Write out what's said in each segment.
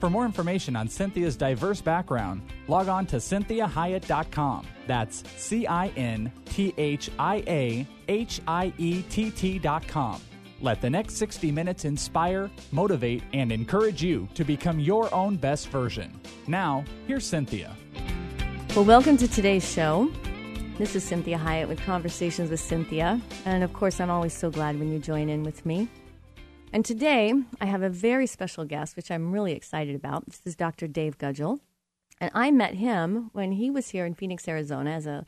For more information on Cinthia's diverse background, log on to cinthiahiett.com. That's C I N T H I A H I E T T.com. Let the next 60 minutes inspire, motivate, and encourage you to become your own best version. Now, here's Cinthia. Well, welcome to today's show. This is Cinthia Hiett with Conversations with Cinthia. And of course, I'm always so glad when you join in with me. And today, I have a very special guest, which I'm really excited about. This is Dr. Dave Gudgel. And I met him when he was here in Phoenix, Arizona, as a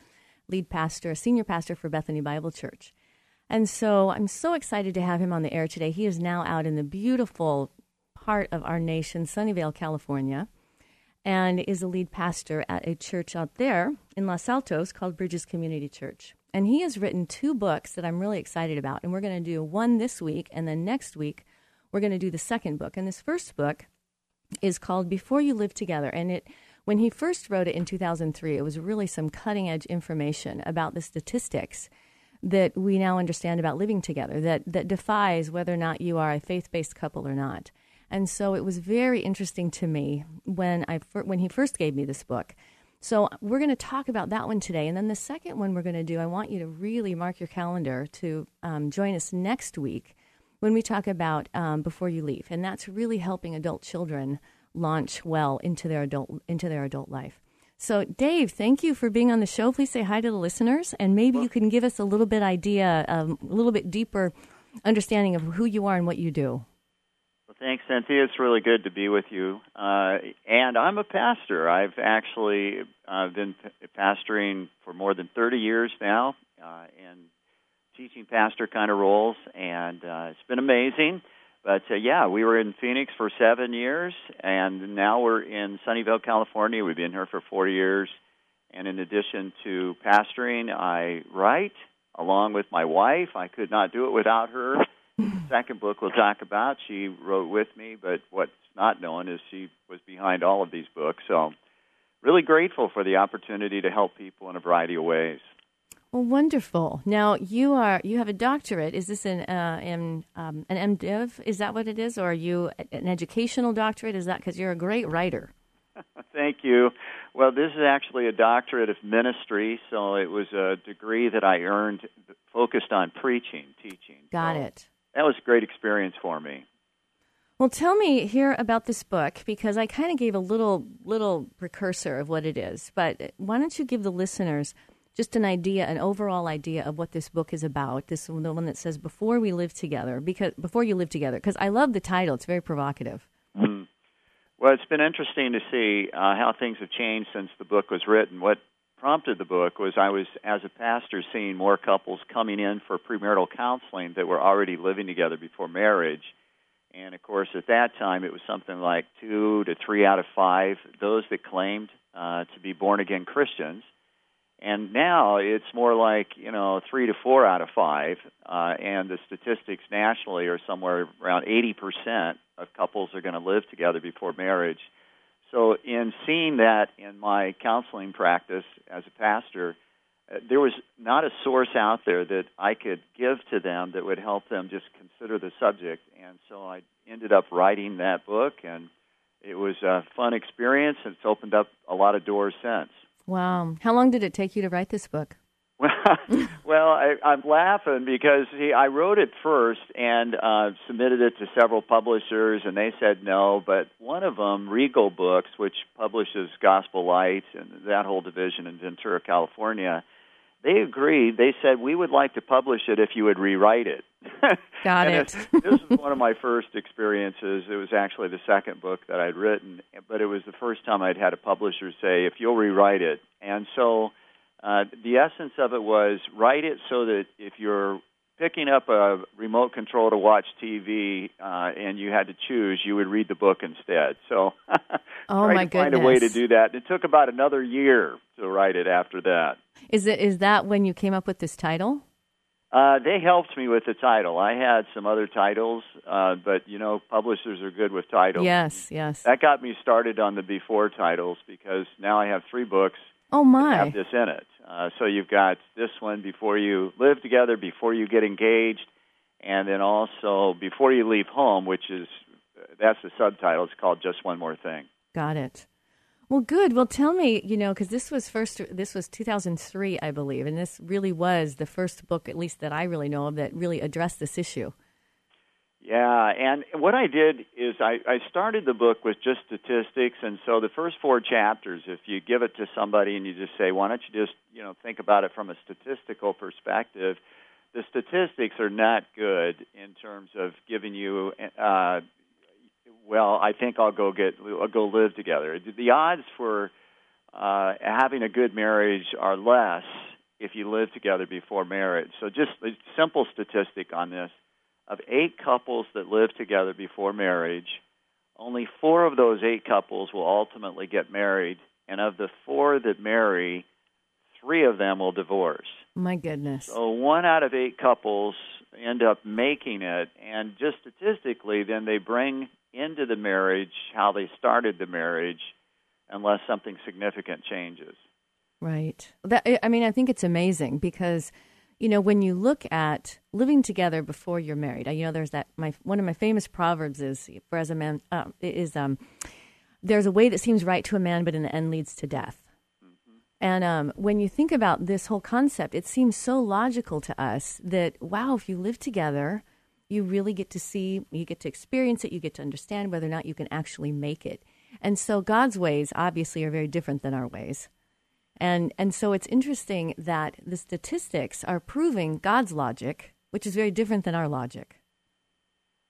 lead pastor, a senior pastor for Bethany Bible Church. And so I'm so excited to have him on the air today. He is now out in the beautiful part of our nation, Sunnyvale, California, and is a lead pastor at a church out there in Los Altos called Bridges Community Church. And he has written two books that I'm really excited about. And we're going to do one this week, and then next week, we're going to do the second book. And this first book is called Before You Live Together. And it when he first wrote it in 2003, it was really some cutting edge information about the statistics that we now understand about living together that, that defies whether or not you are a faith based couple or not. And so it was very interesting to me when, I, when he first gave me this book. So we're going to talk about that one today. And then the second one we're going to do, I want you to really mark your calendar to um, join us next week when we talk about um, Before You Leave. And that's really helping adult children launch well into their adult into their adult life. So, Dave, thank you for being on the show. Please say hi to the listeners, and maybe you can give us a little bit idea, um, a little bit deeper understanding of who you are and what you do. Thanks, Cinthia. It's really good to be with you. Uh, and I'm a pastor. I've actually uh, been pastoring for more than 30 years now, uh, and teaching pastor kind of roles, and uh, it's been amazing. But uh, yeah, we were in Phoenix for seven years, and now we're in Sunnyvale, California. We've been here for four years. And in addition to pastoring, I write along with my wife. I could not do it without her. The second book we'll talk about, she wrote with me, but what's not known is she was behind all of these books. So, really grateful for the opportunity to help people in a variety of ways. Well, wonderful. Now you are you have a doctorate. Is this an uh, in, um, an MDiv? Is that what it is, or are you an educational doctorate? Is that because you're a great writer? Thank you. Well, this is actually a doctorate of ministry, so it was a degree that I earned focused on preaching, teaching. Got so it. That was a great experience for me. Well, tell me here about this book because I kind of gave a little little precursor of what it is, but why don't you give the listeners just an idea, an overall idea of what this book is about. This the one that says "Before We Live Together," because before you live together. Because I love the title; it's very provocative. Mm. Well, it's been interesting to see uh, how things have changed since the book was written. What prompted the book was I was, as a pastor, seeing more couples coming in for premarital counseling that were already living together before marriage. And of course, at that time, it was something like two to three out of five those that claimed uh, to be born again Christians and now it's more like you know three to four out of five, uh, and the statistics nationally are somewhere around 80 percent of couples are going to live together before marriage. So, in seeing that in my counseling practice as a pastor, uh, there was not a source out there that I could give to them that would help them just consider the subject. And so I ended up writing that book, and it was a fun experience. And it's opened up a lot of doors since. Wow. How long did it take you to write this book? well, I, I'm laughing because see, I wrote it first and uh, submitted it to several publishers, and they said no. But one of them, Regal Books, which publishes Gospel Light and that whole division in Ventura, California, they agreed. They said we would like to publish it if you would rewrite it. Got and it. this was one of my first experiences. It was actually the second book that I'd written, but it was the first time I'd had a publisher say, "If you'll rewrite it." And so, uh, the essence of it was write it so that if you're picking up a remote control to watch TV uh, and you had to choose, you would read the book instead. So, oh my to goodness. find a way to do that. It took about another year to write it after that. Is it is that when you came up with this title? Uh, they helped me with the title. I had some other titles, uh, but you know, publishers are good with titles. Yes, yes. That got me started on the before titles because now I have three books oh my! have this in it. Uh, so you've got this one before you live together, before you get engaged, and then also before you leave home, which is that's the subtitle. It's called Just One More Thing. Got it. Well, good. Well, tell me, you know, because this was first, this was 2003, I believe, and this really was the first book, at least that I really know of, that really addressed this issue. Yeah, and what I did is I, I started the book with just statistics, and so the first four chapters, if you give it to somebody and you just say, "Why don't you just you know think about it from a statistical perspective?" The statistics are not good in terms of giving you uh, well, I think I'll go get I'll go live together. The odds for uh, having a good marriage are less if you live together before marriage. So, just a simple statistic on this: of eight couples that live together before marriage, only four of those eight couples will ultimately get married, and of the four that marry, three of them will divorce. My goodness. So one out of eight couples end up making it, and just statistically, then they bring into the marriage how they started the marriage unless something significant changes. Right. That I mean I think it's amazing because you know when you look at living together before you're married. You know there's that my one of my famous proverbs is for as a man uh, is um there's a way that seems right to a man but in the end leads to death. Mm-hmm. And um, when you think about this whole concept, it seems so logical to us that, wow, if you live together, you really get to see, you get to experience it, you get to understand whether or not you can actually make it. And so God's ways obviously are very different than our ways. And and so it's interesting that the statistics are proving God's logic, which is very different than our logic.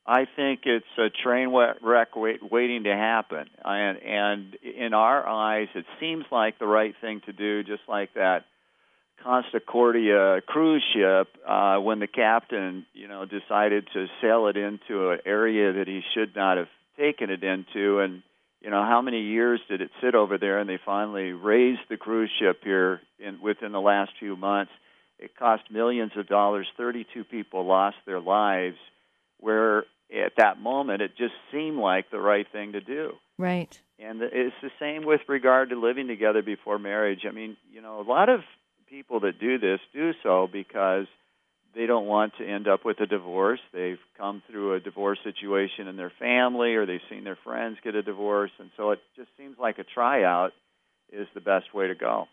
I think it's a train wreck waiting to happen, and and in our eyes, it seems like the right thing to do, just like that Concordia cruise ship uh, when the captain, you know, decided to sail it into an area that he should not have taken it into, and you know, how many years did it sit over there? And they finally raised the cruise ship here in within the last few months. It cost millions of dollars. Thirty-two people lost their lives. Where at that moment it just seemed like the right thing to do. Right. And it's the same with regard to living together before marriage. I mean, you know, a lot of people that do this do so because they don't want to end up with a divorce. They've come through a divorce situation in their family or they've seen their friends get a divorce. And so it just seems like a tryout is the best way to go.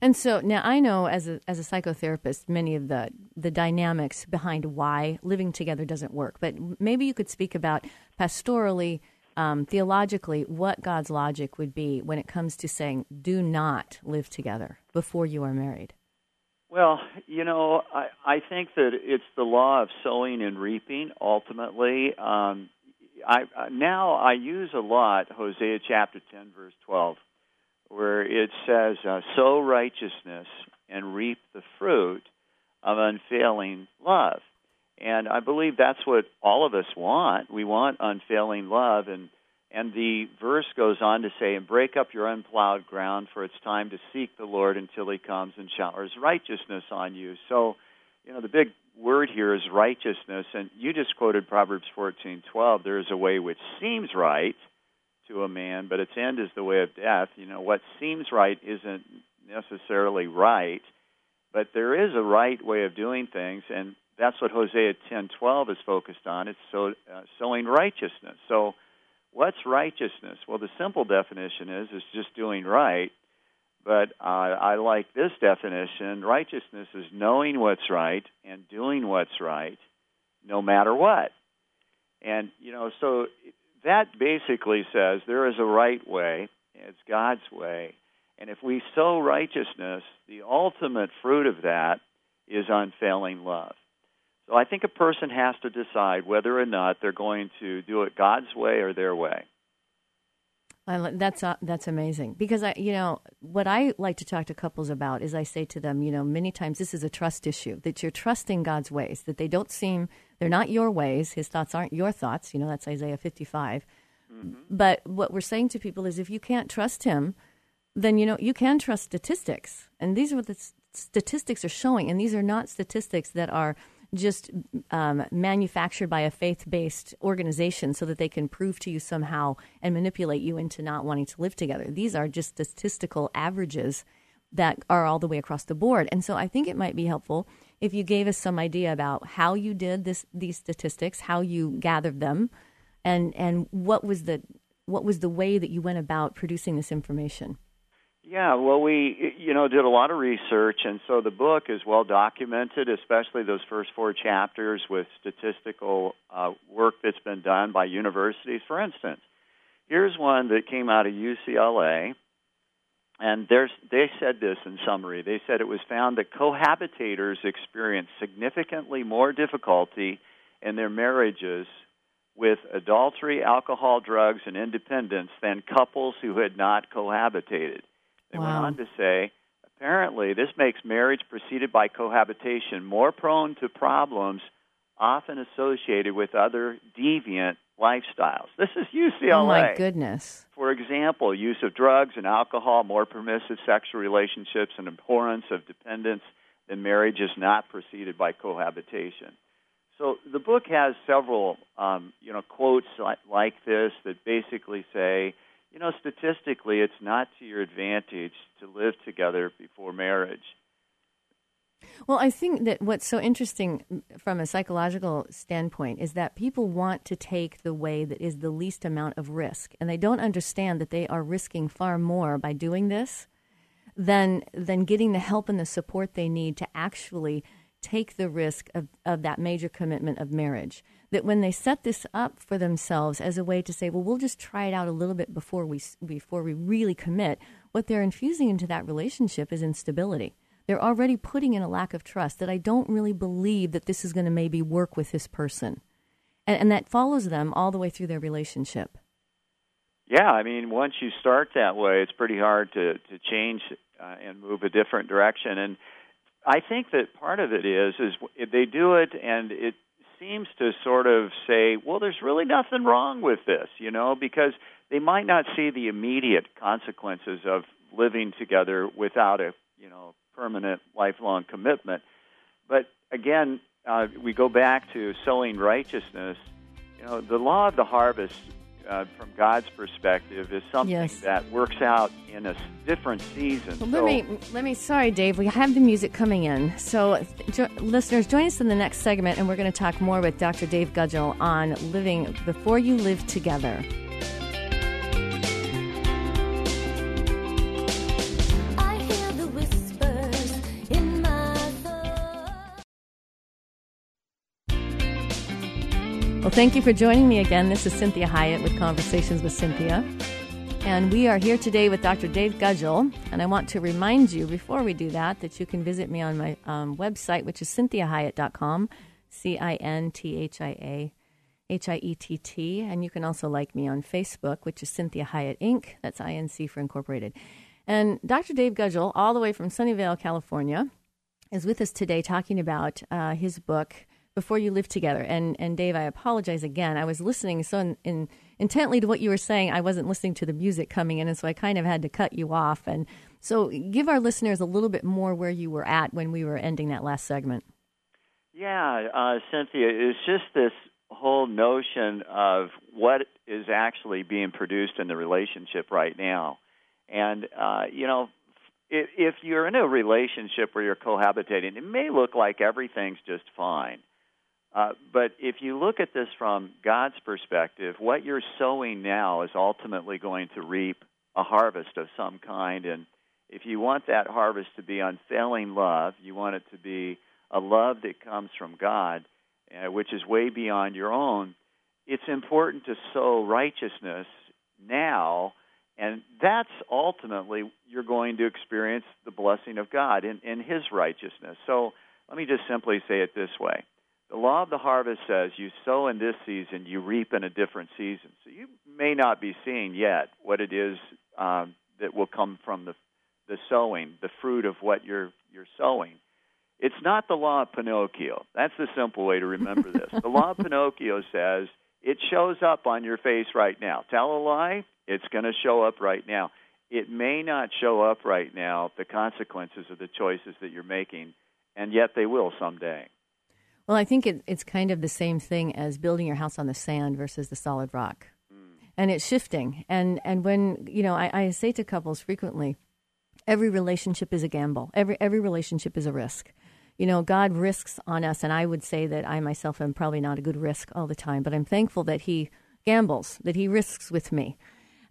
And so now I know as a as a psychotherapist many of the the dynamics behind why living together doesn't work. But maybe you could speak about pastorally, um, theologically, what God's logic would be when it comes to saying, "Do not live together." before you are married? Well, you know, I, I think that it's the law of sowing and reaping ultimately. Um, I, now I use a lot Hosea chapter 10, verse 12, where it says, uh, Sow righteousness and reap the fruit of unfailing love. And I believe that's what all of us want. We want unfailing love. And and the verse goes on to say, And break up your unplowed ground, for it's time to seek the Lord until he comes and showers righteousness on you. So, you know, the big word here is righteousness. And you just quoted Proverbs 14:12. There is a way which seems right to a man, but its end is the way of death. You know, what seems right isn't necessarily right, but there is a right way of doing things, and that's what Hosea 10:12 is focused on. It's so, uh, sowing righteousness. So What's righteousness? Well, the simple definition is is just doing right. But uh, I like this definition. Righteousness is knowing what's right and doing what's right, no matter what. And you know, so that basically says there is a right way. It's God's way. And if we sow righteousness, the ultimate fruit of that is unfailing love. So I think a person has to decide whether or not they're going to do it God's way or their way. that's uh, that's amazing because I you know what I like to talk to couples about is I say to them you know many times this is a trust issue that you're trusting God's ways that they don't seem they're not your ways his thoughts aren't your thoughts you know that's Isaiah 55 mm-hmm. but what we're saying to people is if you can't trust him then you know you can trust statistics and these are what the statistics are showing, and these are not statistics that are just um, manufactured by a faith based organization so that they can prove to you somehow and manipulate you into not wanting to live together. These are just statistical averages that are all the way across the board. And so I think it might be helpful if you gave us some idea about how you did this these statistics, how you gathered them, and and what was the what was the way that you went about producing this information. Yeah, well, we you know did a lot of research, and so the book is well documented, especially those first four chapters with statistical uh, work that's been done by universities. For instance, here's one that came out of UCLA, and there's, they said this in summary. They said it was found that cohabitators experience significantly more difficulty in their marriages with adultery, alcohol, drugs, and independence than couples who had not cohabitated. They wow. went on to say, apparently, this makes marriage preceded by cohabitation more prone to problems often associated with other deviant lifestyles. This is UCLA. Oh my goodness. For example, use of drugs and alcohol, more permissive sexual relationships, and abhorrence of dependence than marriage is not preceded by cohabitation. So the book has several, um, you know, quotes like, like this that basically say, you know, statistically, it's not to your advantage to live together before marriage. Well, I think that what's so interesting from a psychological standpoint is that people want to take the way that is the least amount of risk, and they don't understand that they are risking far more by doing this than than getting the help and the support they need to actually take the risk of, of that major commitment of marriage. That when they set this up for themselves as a way to say, well, we'll just try it out a little bit before we before we really commit, what they're infusing into that relationship is instability they're already putting in a lack of trust that I don't really believe that this is going to maybe work with this person. And, and that follows them all the way through their relationship. Yeah, I mean, once you start that way, it's pretty hard to, to change uh, and move a different direction. And I think that part of it is is they do it, and it seems to sort of say, well, there's really nothing wrong with this, you know, because they might not see the immediate consequences of living together without a you know permanent, lifelong commitment. But again, uh, we go back to sowing righteousness. You know, the law of the harvest, uh, from God's perspective, is something yes. that works out in a different season. Well, so, let me let me. Sorry, Dave. We have the music coming in. So, jo- listeners, join us in the next segment, and we're going to talk more with Dr. Dave Gudgel on living before you live together. Thank you for joining me again. This is Cinthia Hiett with Conversations with Cinthia. And we are here today with Dr. Dave Gudgel. And I want to remind you before we do that that you can visit me on my um, website, which is cinthiahiett.com, C I N T H I A H I E T T. And you can also like me on Facebook, which is Cinthia Hiett Inc. That's INC for Incorporated. And Dr. Dave Gudgel, all the way from Sunnyvale, California, is with us today talking about uh, his book before you live together. And and Dave, I apologize again. I was listening so in, in, intently to what you were saying. I wasn't listening to the music coming in, and so I kind of had to cut you off. And so, give our listeners a little bit more where you were at when we were ending that last segment. Yeah, uh, Cinthia, it's just this whole notion of what is actually being produced in the relationship right now, and uh, you know if you're in a relationship where you're cohabitating, it may look like everything's just fine. Uh, but if you look at this from God's perspective, what you're sowing now is ultimately going to reap a harvest of some kind. And if you want that harvest to be unfailing love, you want it to be a love that comes from God, uh, which is way beyond your own, it's important to sow righteousness now. And that's ultimately you're going to experience the blessing of God in, in His righteousness. So let me just simply say it this way the law of the harvest says you sow in this season, you reap in a different season. So you may not be seeing yet what it is um, that will come from the the sowing, the fruit of what you're you're sowing. It's not the law of Pinocchio. That's the simple way to remember this. the law of Pinocchio says it shows up on your face right now. Tell a lie, it's going to show up right now. it may not show up right now, the consequences of the choices that you're making, and yet they will someday. Well, I think it, it's kind of the same thing as building your house on the sand versus the solid rock. Mm. And it's shifting. And, and when, you know, I, I say to couples frequently, every relationship is a gamble, every, every relationship is a risk you know, God risks on us, and I would say that I myself am probably not a good risk all the time, but I'm thankful that He gambles, that He risks with me.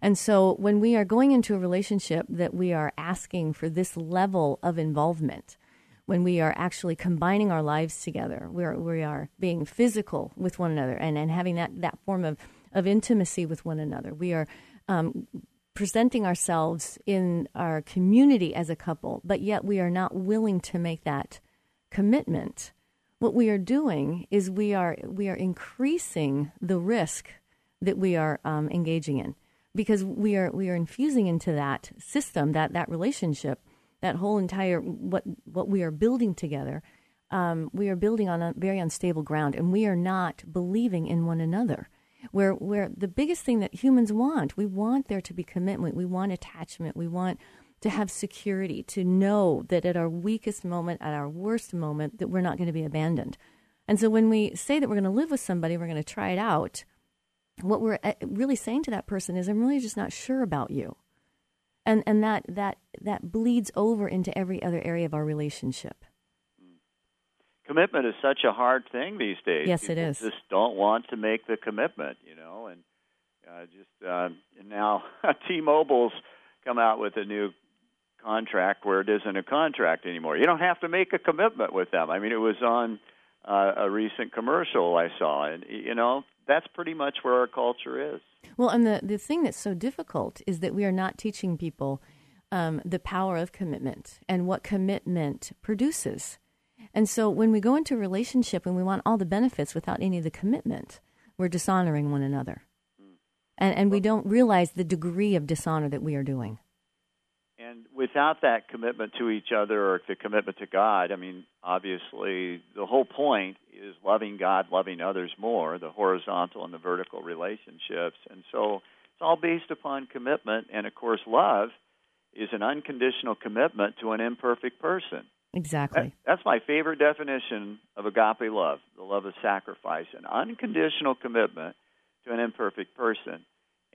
And so when we are going into a relationship that we are asking for this level of involvement, when we are actually combining our lives together, we are, we are being physical with one another and, and having that, that form of, of intimacy with one another. We are um, presenting ourselves in our community as a couple, but yet we are not willing to make that commitment. What we are doing is we are we are increasing the risk that we are um, engaging in because we are we are infusing into that system that that relationship that whole entire what what we are building together um, we are building on a very unstable ground and we are not believing in one another. Where where the biggest thing that humans want we want there to be commitment. We want attachment. We want to have security to know that at our weakest moment at our worst moment that we're not going to be abandoned. And so when we say that we're going to live with somebody we're going to try it out what we're uh, really saying to that person is, I'm really just not sure about you. And, and that, that, that bleeds over into every other area of our relationship. Commitment is such a hard thing these days. Yes, People it is. Just don't want to make the commitment, you know. And uh, just uh, and now T-Mobile's come out with a new contract where it isn't a contract anymore. You don't have to make a commitment with them. I mean, it was on uh, a recent commercial I saw, and you know, that's pretty much where our culture is. Well, and the, the thing that's so difficult is that we are not teaching people um, the power of commitment and what commitment produces. And so when we go into a relationship and we want all the benefits without any of the commitment, we're dishonoring one another. Mm. And, and we don't realize the degree of dishonor that we are doing. And without that commitment to each other or the commitment to God, I mean, obviously, the whole point is loving God, loving others more, the horizontal and the vertical relationships. And so it's all based upon commitment. And of course, love is an unconditional commitment to an imperfect person. Exactly. That, that's my favorite definition of agape love the love of sacrifice, an unconditional commitment to an imperfect person.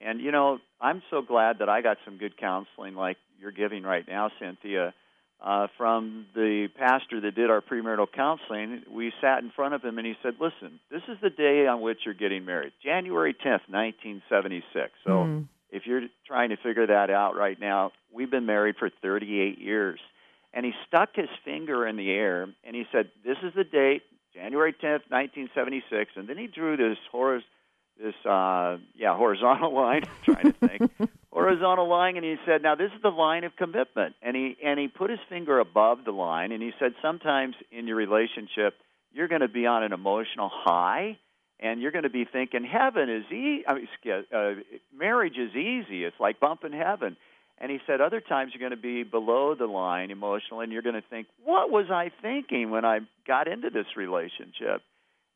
And, you know, I'm so glad that I got some good counseling like you're giving right now, Cinthia uh, from the pastor that did our premarital counseling. We sat in front of him and he said, Listen, this is the day on which you're getting married, January 10th, 1976. So mm. if you're trying to figure that out right now, we've been married for 38 years. And he stuck his finger in the air and he said, This is the date, January 10th, 1976. And then he drew this horse this uh yeah horizontal line I'm trying to think. Horizontal line and he said now this is the line of commitment. And he and he put his finger above the line and he said sometimes in your relationship you're going to be on an emotional high and you're going to be thinking heaven is easy I mean, uh, marriage is easy. It's like bumping heaven. And he said other times you're going to be below the line emotionally, and you're going to think what was i thinking when i got into this relationship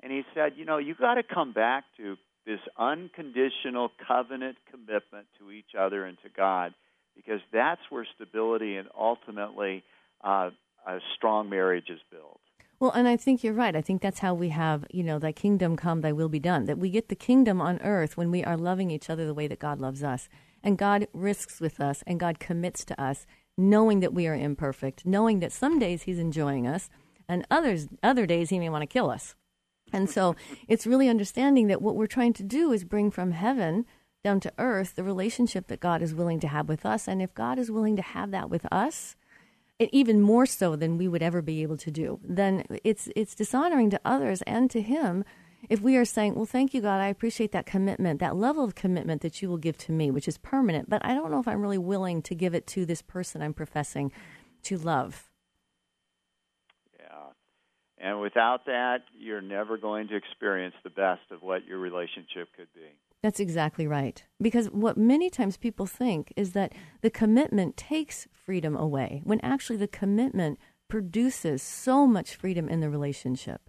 and he said you know you got to come back to this unconditional covenant commitment to each other and to God, because that's where stability and ultimately uh, a strong marriage is built. Well, and I think you're right. I think that's how we have, you know, thy kingdom come, thy will be done. That we get the kingdom on earth when we are loving each other the way that God loves us. And God risks with us and God commits to us, knowing that we are imperfect, knowing that some days He's enjoying us and others other days He may want to kill us. And so it's really understanding that what we're trying to do is bring from heaven down to earth the relationship that God is willing to have with us. And if God is willing to have that with us, even more so than we would ever be able to do, then it's it's dishonoring to others and to Him if we are saying, "Well, thank you, God. I appreciate that commitment, that level of commitment that you will give to me, which is permanent. But I don't know if I'm really willing to give it to this person I'm professing to love." And without that, you're never going to experience the best of what your relationship could be. That's exactly right. Because what many times people think is that the commitment takes freedom away, when actually the commitment produces so much freedom in the relationship.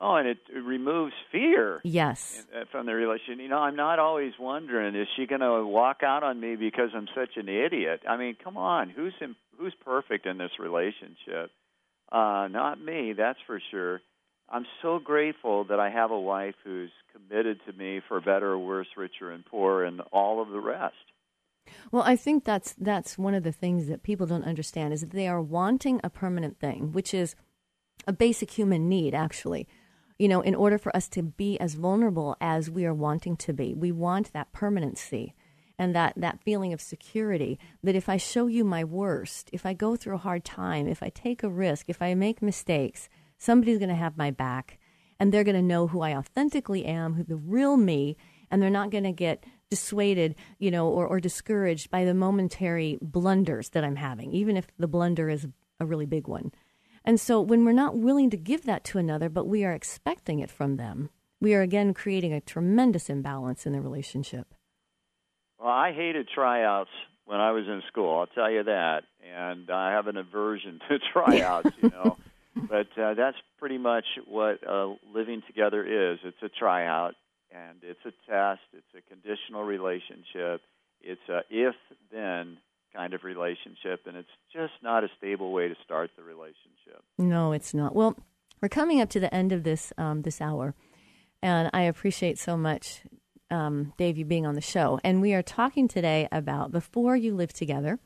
Oh, and it, it removes fear. Yes. uh, From the relationship. you know, I'm not always wondering is she going to walk out on me because I'm such an idiot? I mean, come on, who's in, who's perfect in this relationship? Uh, not me, that's for sure. I'm so grateful that I have a wife who's committed to me for better or worse, richer and poor, and all of the rest. Well, I think that's that's one of the things that people don't understand is that they are wanting a permanent thing, which is a basic human need actually. You know, in order for us to be as vulnerable as we are wanting to be. We want that permanency and that that feeling of security that if I show you my worst, if I go through a hard time, if I take a risk, if I make mistakes, somebody's going to have my back and they're going to know who I authentically am, who the real me, and they're not going to get dissuaded, you know, or, or discouraged by the momentary blunders that I'm having, even if the blunder is a really big one. And so when we're not willing to give that to another, but we are expecting it from them, we are again creating a tremendous imbalance in the relationship. Well, I hated tryouts when I was in school. I'll tell you that, and I have an aversion to tryouts. you know, but uh, that's pretty much what uh, living together is. It's a tryout, and it's a test. It's a conditional relationship. It's a if-then kind of relationship, and it's just not a stable way to start the relationship. No, it's not. Well, we're coming up to the end of this um, this hour, and I appreciate so much, um, Dave, you being on the show. And we are talking today about before you live together.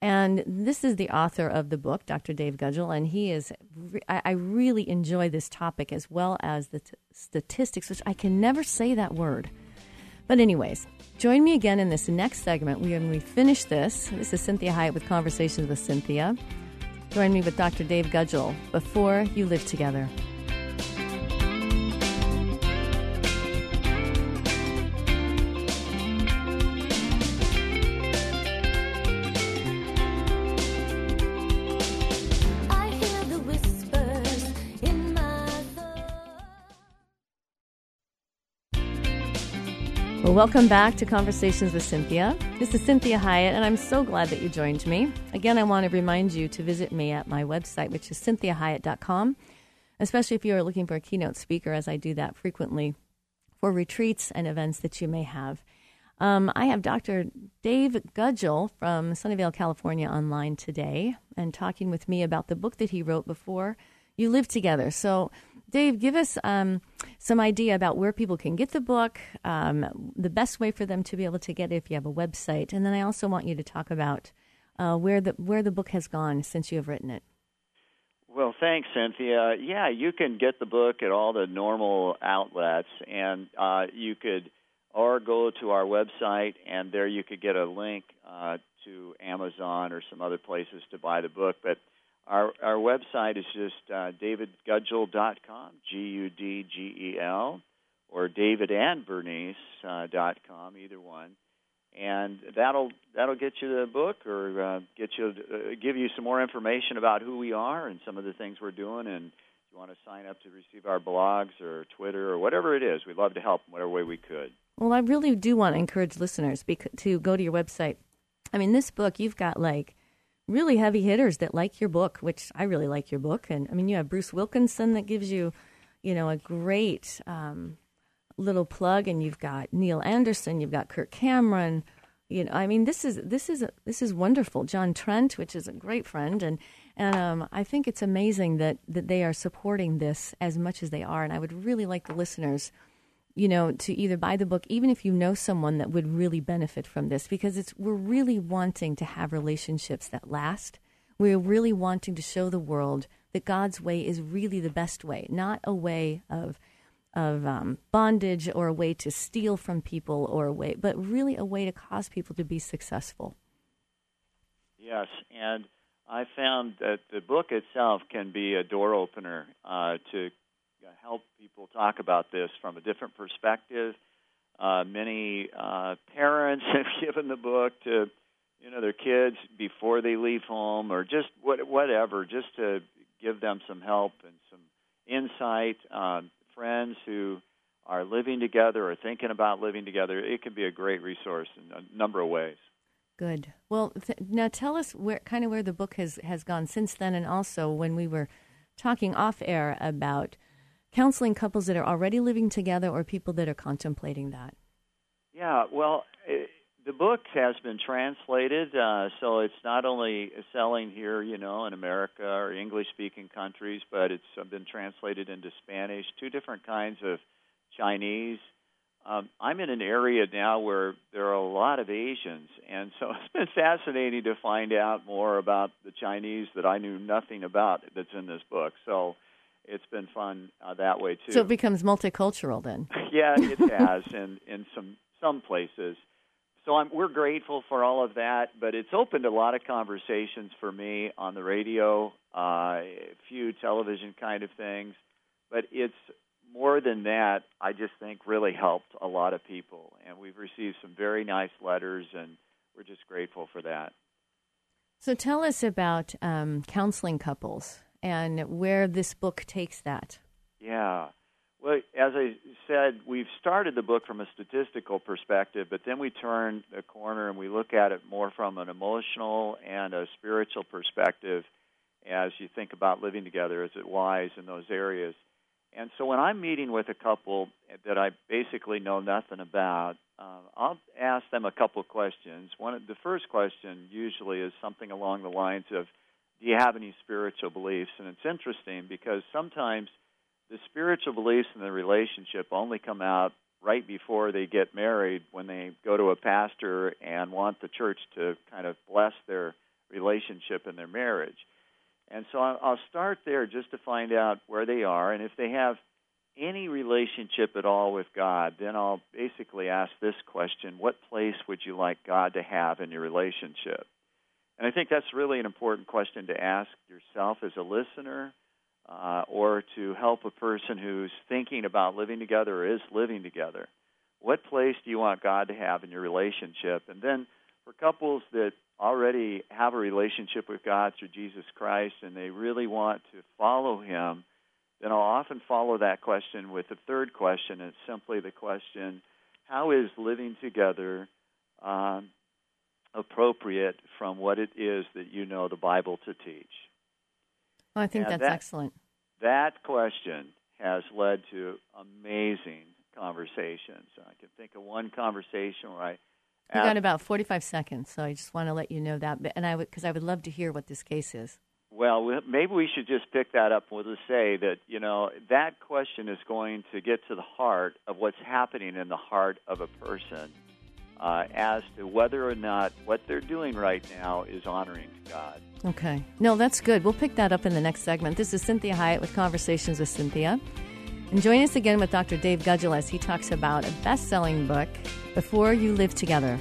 And this is the author of the book, Dr. Dave Gudgel, and he is. Re- I, really enjoy this topic as well as the t- statistics, which I can never say that word. But, anyways, join me again in this next segment when we finish this. This is Cinthia Hiett with Conversations with Cinthia. Join me with Dr. Dave Gudgel before you live together. Welcome back to Conversations with Cinthia. This is Cinthia Hiett, and I'm so glad that you joined me. Again, I want to remind you to visit me at my website, which is cinthiahiett.com, especially if you are looking for a keynote speaker, as I do that frequently for retreats and events that you may have. Um, I have Dr. Dave Gudgel from Sunnyvale, California, online today and talking with me about the book that he wrote before you live together. So, Dave, give us um, some idea about where people can get the book, um, the best way for them to be able to get it if you have a website, and then I also want you to talk about uh, where the where the book has gone since you have written it. Well, thanks, Cinthia. Yeah, you can get the book at all the normal outlets, and uh, you could, or go to our website, and there you could get a link uh, to Amazon or some other places to buy the book. But our our website is just uh, davidgudgel.com, G U D G E L, or davidandbernice uh, either one. And that'll that'll get you the book or uh, get you uh, give you some more information about who we are and some of the things we're doing. And if you want to sign up to receive our blogs or Twitter or whatever it is we'd love to help in whatever way we could. Well, I really do want to encourage listeners bec- to go to your website. I mean, this book, you've got like really heavy hitters that like your book, which I really like your book. And I mean, you have Bruce Wilkinson that gives you, you know, a great um, little plug, and you've got Neil Anderson, you've got Kirk Cameron. You know, I mean, this is this is this is wonderful. John Trent, which is a great friend, and and um, I think it's amazing that that they are supporting this as much as they are. And I would really like the listeners you know, to either buy the book, even if you know someone that would really benefit from this, because it's we're really wanting to have relationships that last. We're really wanting to show the world that God's way is really the best way, not a way of of um, bondage or a way to steal from people or a way, but really a way to cause people to be successful. yes and I found that the book itself can be a door opener uh, to help people talk about this from a different perspective. Uh, many uh, parents have given the book to you know their kids before they leave home, or just what, whatever, just to give them some help and some insight. Um, friends who are living together or thinking about living together, it can be a great resource in a number of ways. Good. Well, th- now tell us where kind of where the book has has gone since then, and also when we were talking off air about counseling couples that are already living together or people that are contemplating that? Yeah, well, eh, the book has been translated, uh, so it's not only selling here, you know, in America or English-speaking countries, but it's been translated into Spanish, two different kinds of Chinese. Um, I'm in an area now where there are a lot of Asians, and so it's been fascinating to find out more about the Chinese that I knew nothing about that's in this book. So it's been fun uh, that way too. So it becomes multicultural then. yeah, it has in in some some places. So I'm, we're grateful for all of that, but it's opened a lot of conversations for me on the radio, uh, a few television kind of things. But it's more than that. I just think really helped a lot of people, and we've received some very nice letters, and we're just grateful for that. So tell us about um, counseling couples and where this book takes that. Yeah. Well, as I said, we've started the book from a statistical perspective, but then we turn the corner and we look at it more from an emotional and a spiritual perspective as you think about living together. Is it wise in those areas? And so when I'm meeting with a couple that I basically know nothing about, uh, I'll ask them a couple questions. One, the first question usually is something along the lines of, "Do you have any spiritual beliefs?" And it's interesting because sometimes the spiritual beliefs in the relationship only come out right before they get married when they go to a pastor and want the church to kind of bless their relationship and their marriage. And so I'll start there just to find out where they are. And if they have any relationship at all with God, then I'll basically ask this question What place would you like God to have in your relationship? And I think that's really an important question to ask yourself as a listener uh, or to help a person who's thinking about living together or is living together. What place do you want God to have in your relationship? And then for couples that already have a relationship with God through Jesus Christ and they really want to follow Him, then I'll often follow that question with a third question. It's simply the question how is living together um, appropriate from what it is that you know the Bible to teach? Well, I think that's that- excellent. That question has led to amazing conversations. I can think of one conversation where I We asked got about 45 seconds, so I just want to let you know that. And I would, because I would love to hear what this case is. Well, maybe we should just pick that up. We'll just say that, you know, that question is going to get to the heart of what's happening in the heart of a person uh, as to whether or not what they're doing right now is honoring to God. Okay. No, that's good. We'll pick that up in the next segment. This is Cinthia Hiett with Conversations with Cinthia. And join us again with Dr. Dave Gudgel as he talks about a best selling book, Before You Live Together.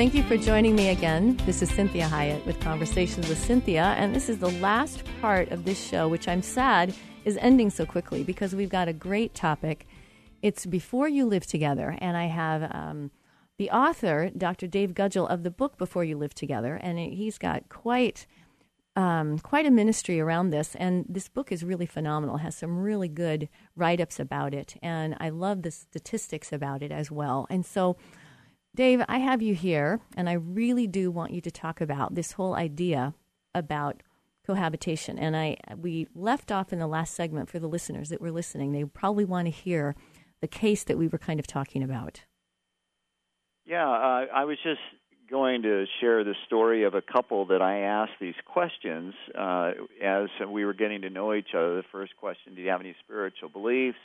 Thank you for joining me again. This is Cinthia Hiett with Conversations with Cinthia, and this is the last part of this show, which I'm sad is ending so quickly because we've got a great topic. It's Before You Live Together, and I have um, the author, Dr. Dave Gudgel, of the book Before You Live Together, and he's got quite um, quite a ministry around this, and this book is really phenomenal. It has some really good write ups about it, and I love the statistics about it as well. And so, Dave, I have you here, and I really do want you to talk about this whole idea about cohabitation. And I we left off in the last segment for the listeners that were listening. They probably want to hear the case that we were kind of talking about. Yeah, uh, I was just going to share the story of a couple that I asked these questions uh, as we were getting to know each other. The first question, do you have any spiritual beliefs?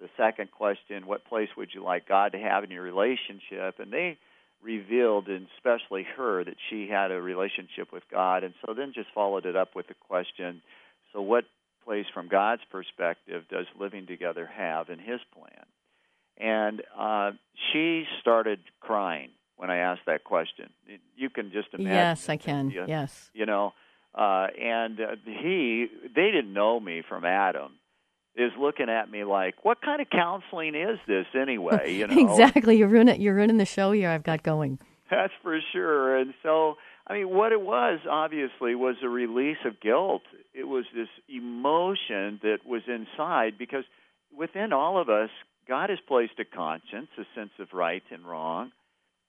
The second question, what place would you like God to have in your relationship? And they revealed, and especially her, that she had a relationship with God. And so then just followed it up with the question, so what place from God's perspective does living together have in His plan? And uh, she started crying when I asked that question. You can just imagine. yes, I can. Cinthia Yes. you know uh and uh, he they didn't know me from adam is looking at me like what kind of counseling is this anyway you know exactly. You're ruining you're ruining the show here. I've got going. that's for sure and so i mean what it was obviously was a release of guilt it was this emotion that was inside because within all of us, God has placed a conscience, a sense of right and wrong,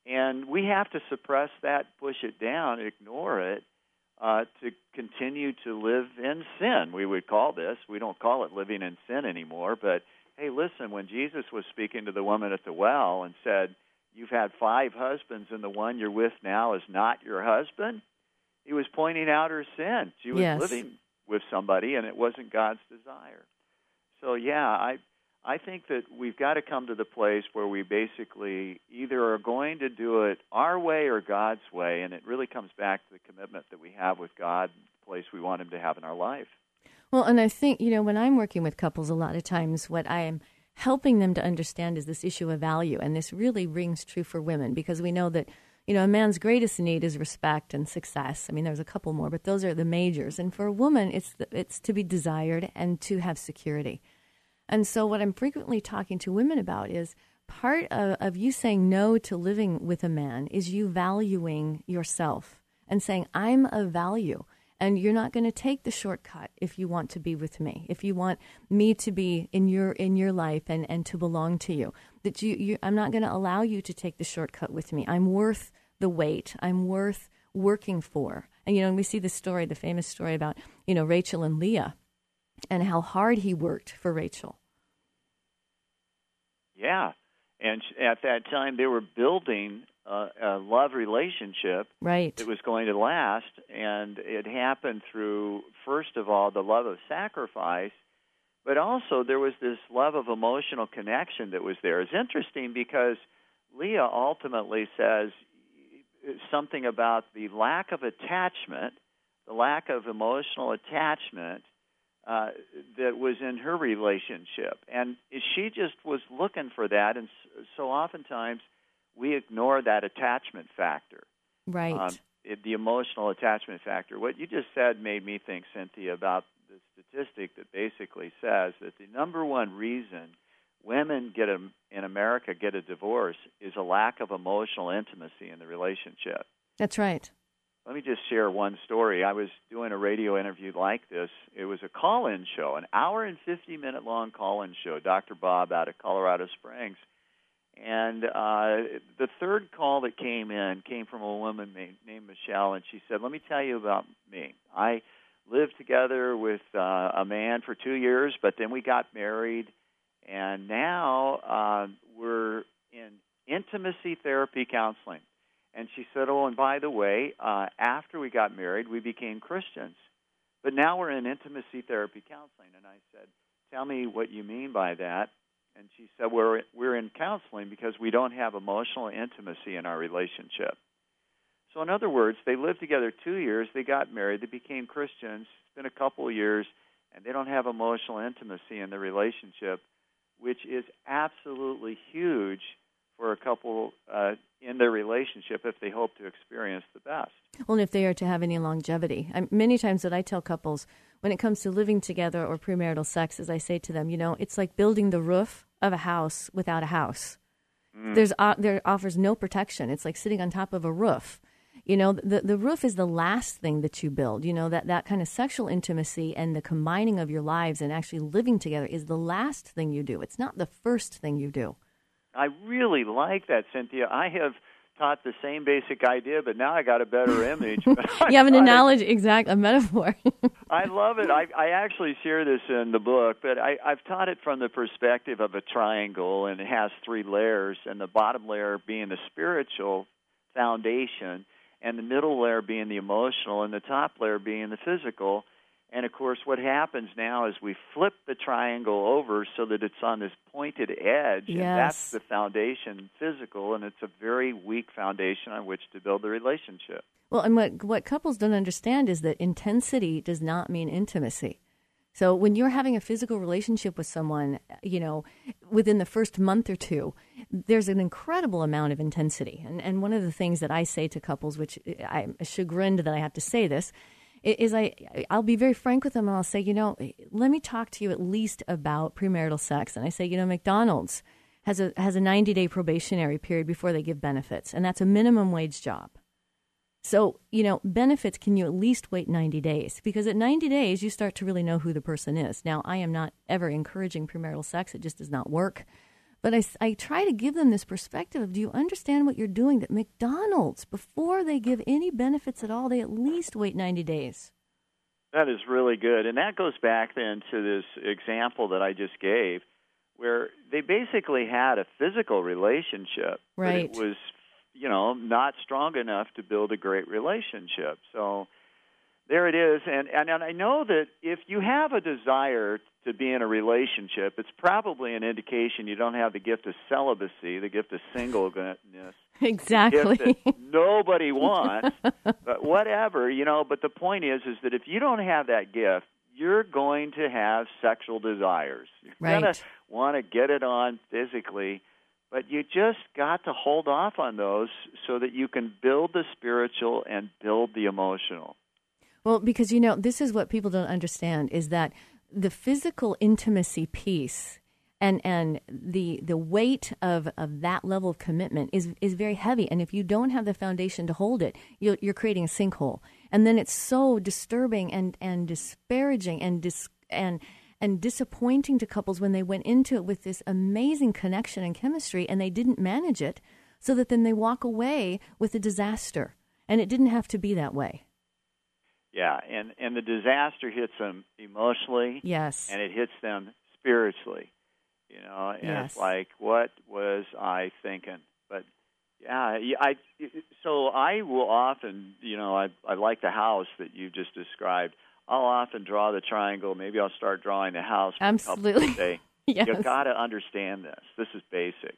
and we have to suppress that, push it down, ignore it, uh, to continue to live in sin. We would call this. We don't call it living in sin anymore, but hey, listen, when Jesus was speaking to the woman at the well and said, You've had five husbands, and the one you're with now is not your husband, he was pointing out her sin. She was Yes. living with somebody, and it wasn't God's desire. So, yeah, I. I think that we've got to come to the place where we basically either are going to do it our way or God's way, and it really comes back to the commitment that we have with God, the place we want Him to have in our life. Well, and I think, you know, when I'm working with couples, a lot of times what I am helping them to understand is this issue of value. And this really rings true for women because we know that, you know, a man's greatest need is respect and success. I mean, there's a couple more, but those are the majors. And for a woman, it's, the, it's to be desired and to have security. And so, what I'm frequently talking to women about is part of, of you saying no to living with a man is you valuing yourself and saying, I'm of value. And you're not going to take the shortcut if you want to be with me, if you want me to be in your in your life and, and to belong to you. That you, you I'm not going to allow you to take the shortcut with me. I'm worth the wait. I'm worth working for. And you know, we see the story, the famous story about you know Rachel and Leah and how hard he worked for Rachel. Yeah. And at that time, they were building uh, a love relationship Right. that was going to last, and it happened through, first of all, the love of sacrifice, but also there was this love of emotional connection that was there. It's interesting because Leah ultimately says something about the lack of attachment, the lack of emotional attachment uh, that was in her relationship, and she just was looking for that, and so oftentimes we ignore that attachment factor Right. um, it, the emotional attachment factor. What you just said made me think, Cinthia, about the statistic that basically says that the number one reason women get a, in America get a divorce is a lack of emotional intimacy in the relationship. That's right. Let me just share one story. I was doing a radio interview like this. It was a call-in show, an hour and 50 minute long call-in show. Dr. Bob out of Colorado Springs. And uh, the third call that came in came from a woman named, named Michelle, and she said, "Let me tell you about me. I lived together with uh, a man for two years, but then we got married, and now uh, we're in intimacy therapy counseling." And she said, "Oh, and by the way, uh, after we got married, we became Christians, but now we're in intimacy therapy counseling." And I said, "Tell me what you mean by that." And she said, "We're we're in counseling because we don't have emotional intimacy in our relationship." So, in other words, they lived together two years. They got married. They became Christians. It's been a couple of years, and they don't have emotional intimacy in the relationship, which is absolutely huge for a couple uh, in their relationship if they hope to experience the best. Well, and if they are to have any longevity, I, many times that I tell couples when it comes to living together or premarital sex as I say to them, you know, it's like building the roof of a house without a house. There's uh, there offers no protection. It's like sitting on top of a roof. You know, the the roof is the last thing that you build. You know that that kind of sexual intimacy and the combining of your lives and actually living together is the last thing you do. It's not the first thing you do. I really like that, Cinthia. I have taught the same basic idea, but now I got a better image. You have an analogy, exact, a metaphor. I love it. I, I actually share this in the book, but I, I've taught it from the perspective of a triangle, and it has three layers, and the bottom layer being the spiritual foundation, and the middle layer being the emotional, and the top layer being the physical. And of course, what happens now is we flip the triangle over so that it's on this pointed edge, and that's the foundation, physical, and it's a very weak foundation on which to build the relationship. Well, and what what couples don't understand is that intensity does not mean intimacy. So when you're having a physical relationship with someone, you know, within the first month or two, there's an incredible amount of intensity. And and one of the things that I say to couples, which I'm chagrined that I have to say this, is I I'll be very frank with them and I'll say, you know, let me talk to you at least about premarital sex. And I say, you know, McDonald's has a has a 90 day probationary period before they give benefits, and that's a minimum wage job. So, you know, benefits, can you at least wait 90 days? Because at 90 days, you start to really know who the person is. Now, I am not ever encouraging premarital sex, it just does not work. But I, I try to give them this perspective of do you understand what you're doing? That McDonald's, before they give any benefits at all, they at least wait 90 days. That is really good. And that goes back then to this example that I just gave, where they basically had a physical relationship, Right. but it was, you know, not strong enough to build a great relationship. So there it is. And, and, and I know that if you have a desire to be in a relationship, it's probably an indication you don't have the gift of celibacy, the gift of singleness Exactly. nobody wants. but whatever, you know. But the point is, is that if you don't have that gift, you're going to have sexual desires. You're Right. gonna want to get it on physically, but you just got to hold off on those so that you can build the spiritual and build the emotional. Well, because you know, this is what people don't understand is that the physical intimacy piece and and the the weight of, of that level of commitment is is very heavy. And if you don't have the foundation to hold it, you're, you're creating a sinkhole. And then it's so disturbing and and disparaging and dis, and and disappointing to couples when they went into it with this amazing connection and chemistry and they didn't manage it, so that then they walk away with a disaster. And it didn't have to be that way. Yeah, and and the disaster hits them emotionally, Yes. and it hits them spiritually. You know, and Yes. it's like, what was I thinking? But yeah, I so I will often, you know, I I like the house that you just described. I'll often draw the triangle. Maybe I'll start drawing the house. for a couple Absolutely. days. Yes. You got to understand this. This is basic.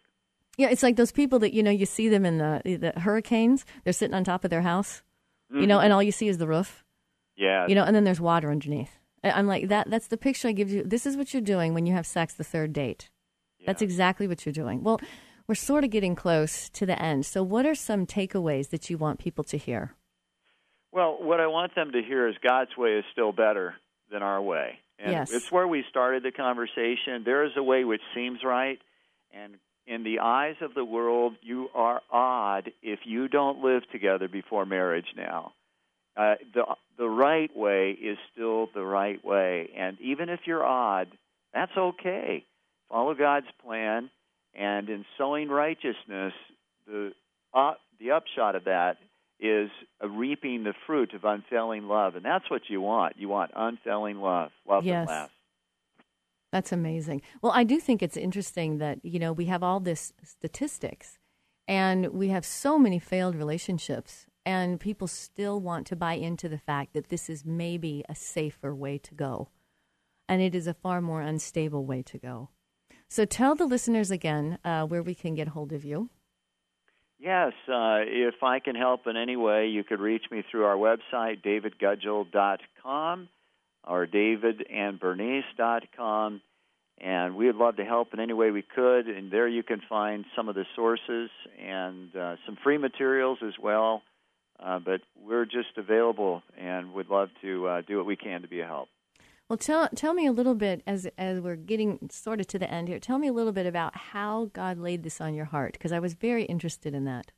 Yeah, it's like those people that you know you see them in the the hurricanes. They're sitting on top of their house, you know, mm-hmm. and all you see is the roof, Yeah, you know, and then there's water underneath. I'm like that. That's the picture I give you. This is what you're doing when you have sex the third date. That's exactly what you're doing. Well, we're sort of getting close to the end. So, what are some takeaways that you want people to hear? Well, what I want them to hear is God's way is still better than our way. And Yes. it's where we started the conversation. There is a way which seems right, and in the eyes of the world, you are odd if you don't live together before marriage now. Uh, the the right way is still the right way, and even if you're odd, that's okay. Follow God's plan, and in sowing righteousness, the uh, the upshot of that is uh, reaping the fruit of unfailing love, and that's what you want. You want unfailing love, love Yes. that lasts. That's amazing. Well, I do think it's interesting that, you know, we have all this statistics and we have so many failed relationships and people still want to buy into the fact that this is maybe a safer way to go. And it is a far more unstable way to go. So tell the listeners again uh, where we can get hold of you. Yes, uh, if I can help in any way, you could reach me through our website, davidgudgel.com or davidandbernice.com. And we would love to help in any way we could. And there you can find some of the sources and uh, some free materials as well. Uh, but we're just available and would love to uh, do what we can to be a help. Well, tell tell me a little bit as as we're getting sort of to the end here. Tell me a little bit about how God laid this on your heart because I was very interested in that.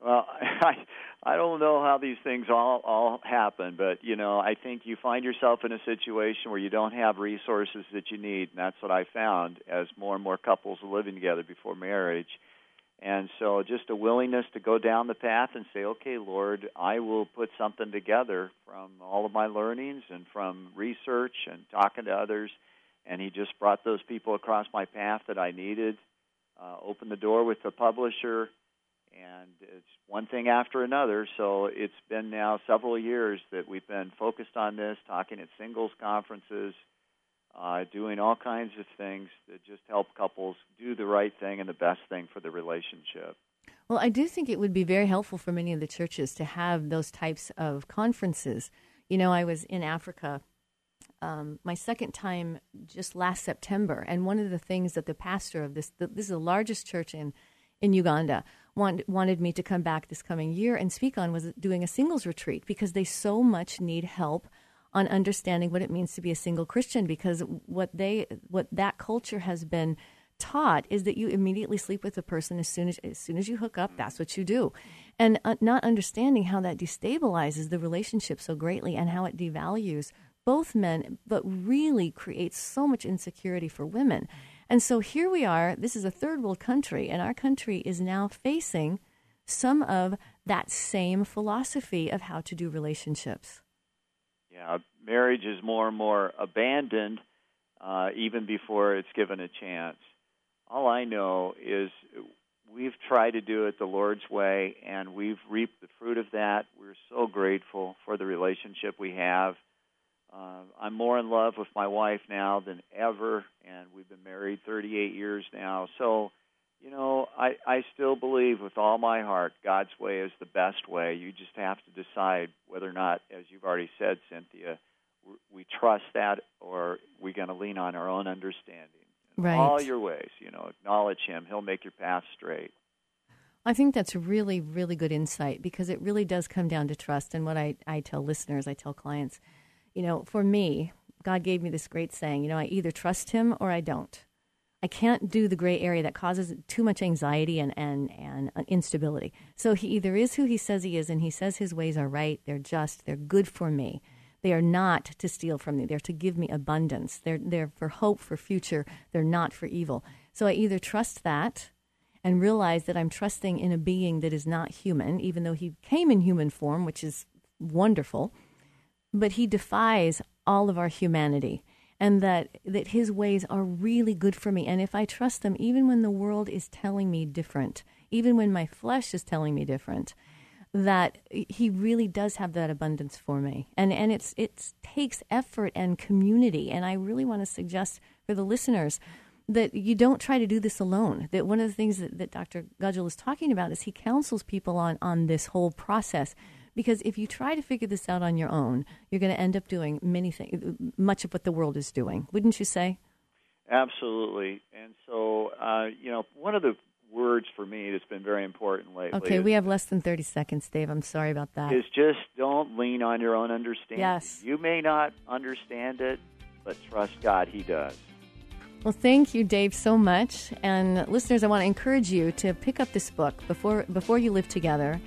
Well, I I don't know how these things all all happen, but you know, I think you find yourself in a situation where you don't have resources that you need, and that's what I found as more and more couples are living together before marriage. And so just a willingness to go down the path and say, "Okay, Lord, I will put something together from all of my learnings and from research and talking to others." And he just brought those people across my path that I needed. Uh, opened the door with the publisher, and it's one thing after another. So it's been now several years that we've been focused on this, talking at singles conferences, uh, doing all kinds of things that just help couples do the right thing and the best thing for the relationship. Well, I do think it would be very helpful for many of the churches to have those types of conferences. You know, I was in Africa um, my second time just last September, and one of the things that the pastor of this this is the largest church in in Uganda want, wanted me to come back this coming year and speak on was doing a singles retreat because they so much need help on understanding what it means to be a single Christian because what they what that culture has been taught is that you immediately sleep with a person as soon as as soon as you hook up that's what you do and uh, not understanding how that destabilizes the relationship so greatly and how it devalues both men, but really creates so much insecurity for women. And so here we are. This is a third world country, and our country is now facing some of that same philosophy of how to do relationships. Yeah, marriage is more and more abandoned uh, even before it's given a chance. All I know is we've tried to do it the Lord's way, and we've reaped the fruit of that. We're so grateful for the relationship we have. Uh, I'm more in love with my wife now than ever, and we've been married 38 years now. So, you know, I, I still believe with all my heart God's way is the best way. You just have to decide whether or not, as you've already said, Cinthia, we trust that or we're going to lean on our own understanding. Right. all your ways, you know, acknowledge Him. He'll make your path straight. I think that's really, really good insight because it really does come down to trust. And what I, I tell listeners, I tell clients, you know, for me, God gave me this great saying, you know, I either trust Him or I don't. I can't do the gray area that causes too much anxiety and, and, and instability. So He either is who He says He is, and He says His ways are right, they're just, they're good for me. They are not to steal from me. They're to give me abundance. They're, they're for hope, for future. They're not for evil. So I either trust that and realize that I'm trusting in a being that is not human, even though he came in human form, which is wonderful, but he defies all of our humanity. And that, that his ways are really good for me. And if I trust them, even when the world is telling me different, even when my flesh is telling me different, that he really does have that abundance for me. And and it's it takes effort and community. And I really want to suggest for the listeners that you don't try to do this alone. That one of the things that, that Dr. Gudgel is talking about is he counsels people on, on this whole process. Because if you try to figure this out on your own, you're going to end up doing many things, much of what the world is doing. Wouldn't you say? Absolutely. And so, uh, you know, one of the words for me that's been very important lately Okay, is, we have less than 30 seconds, Dave. I'm sorry about that. is just don't lean on your own understanding. Yes. You may not understand it, but trust God, He does. Well, thank you, Dave, so much. And listeners, I want to encourage you to pick up this book before before you live together.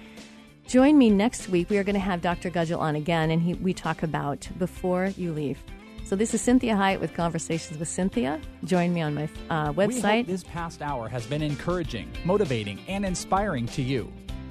Join me next week. We are going to have Dr. Gudgel on again, and he, we talk about before you leave. So this is Cinthia Hiett with Conversations with Cinthia. Join me on my uh, website. this past hour has been encouraging, motivating, and inspiring to you.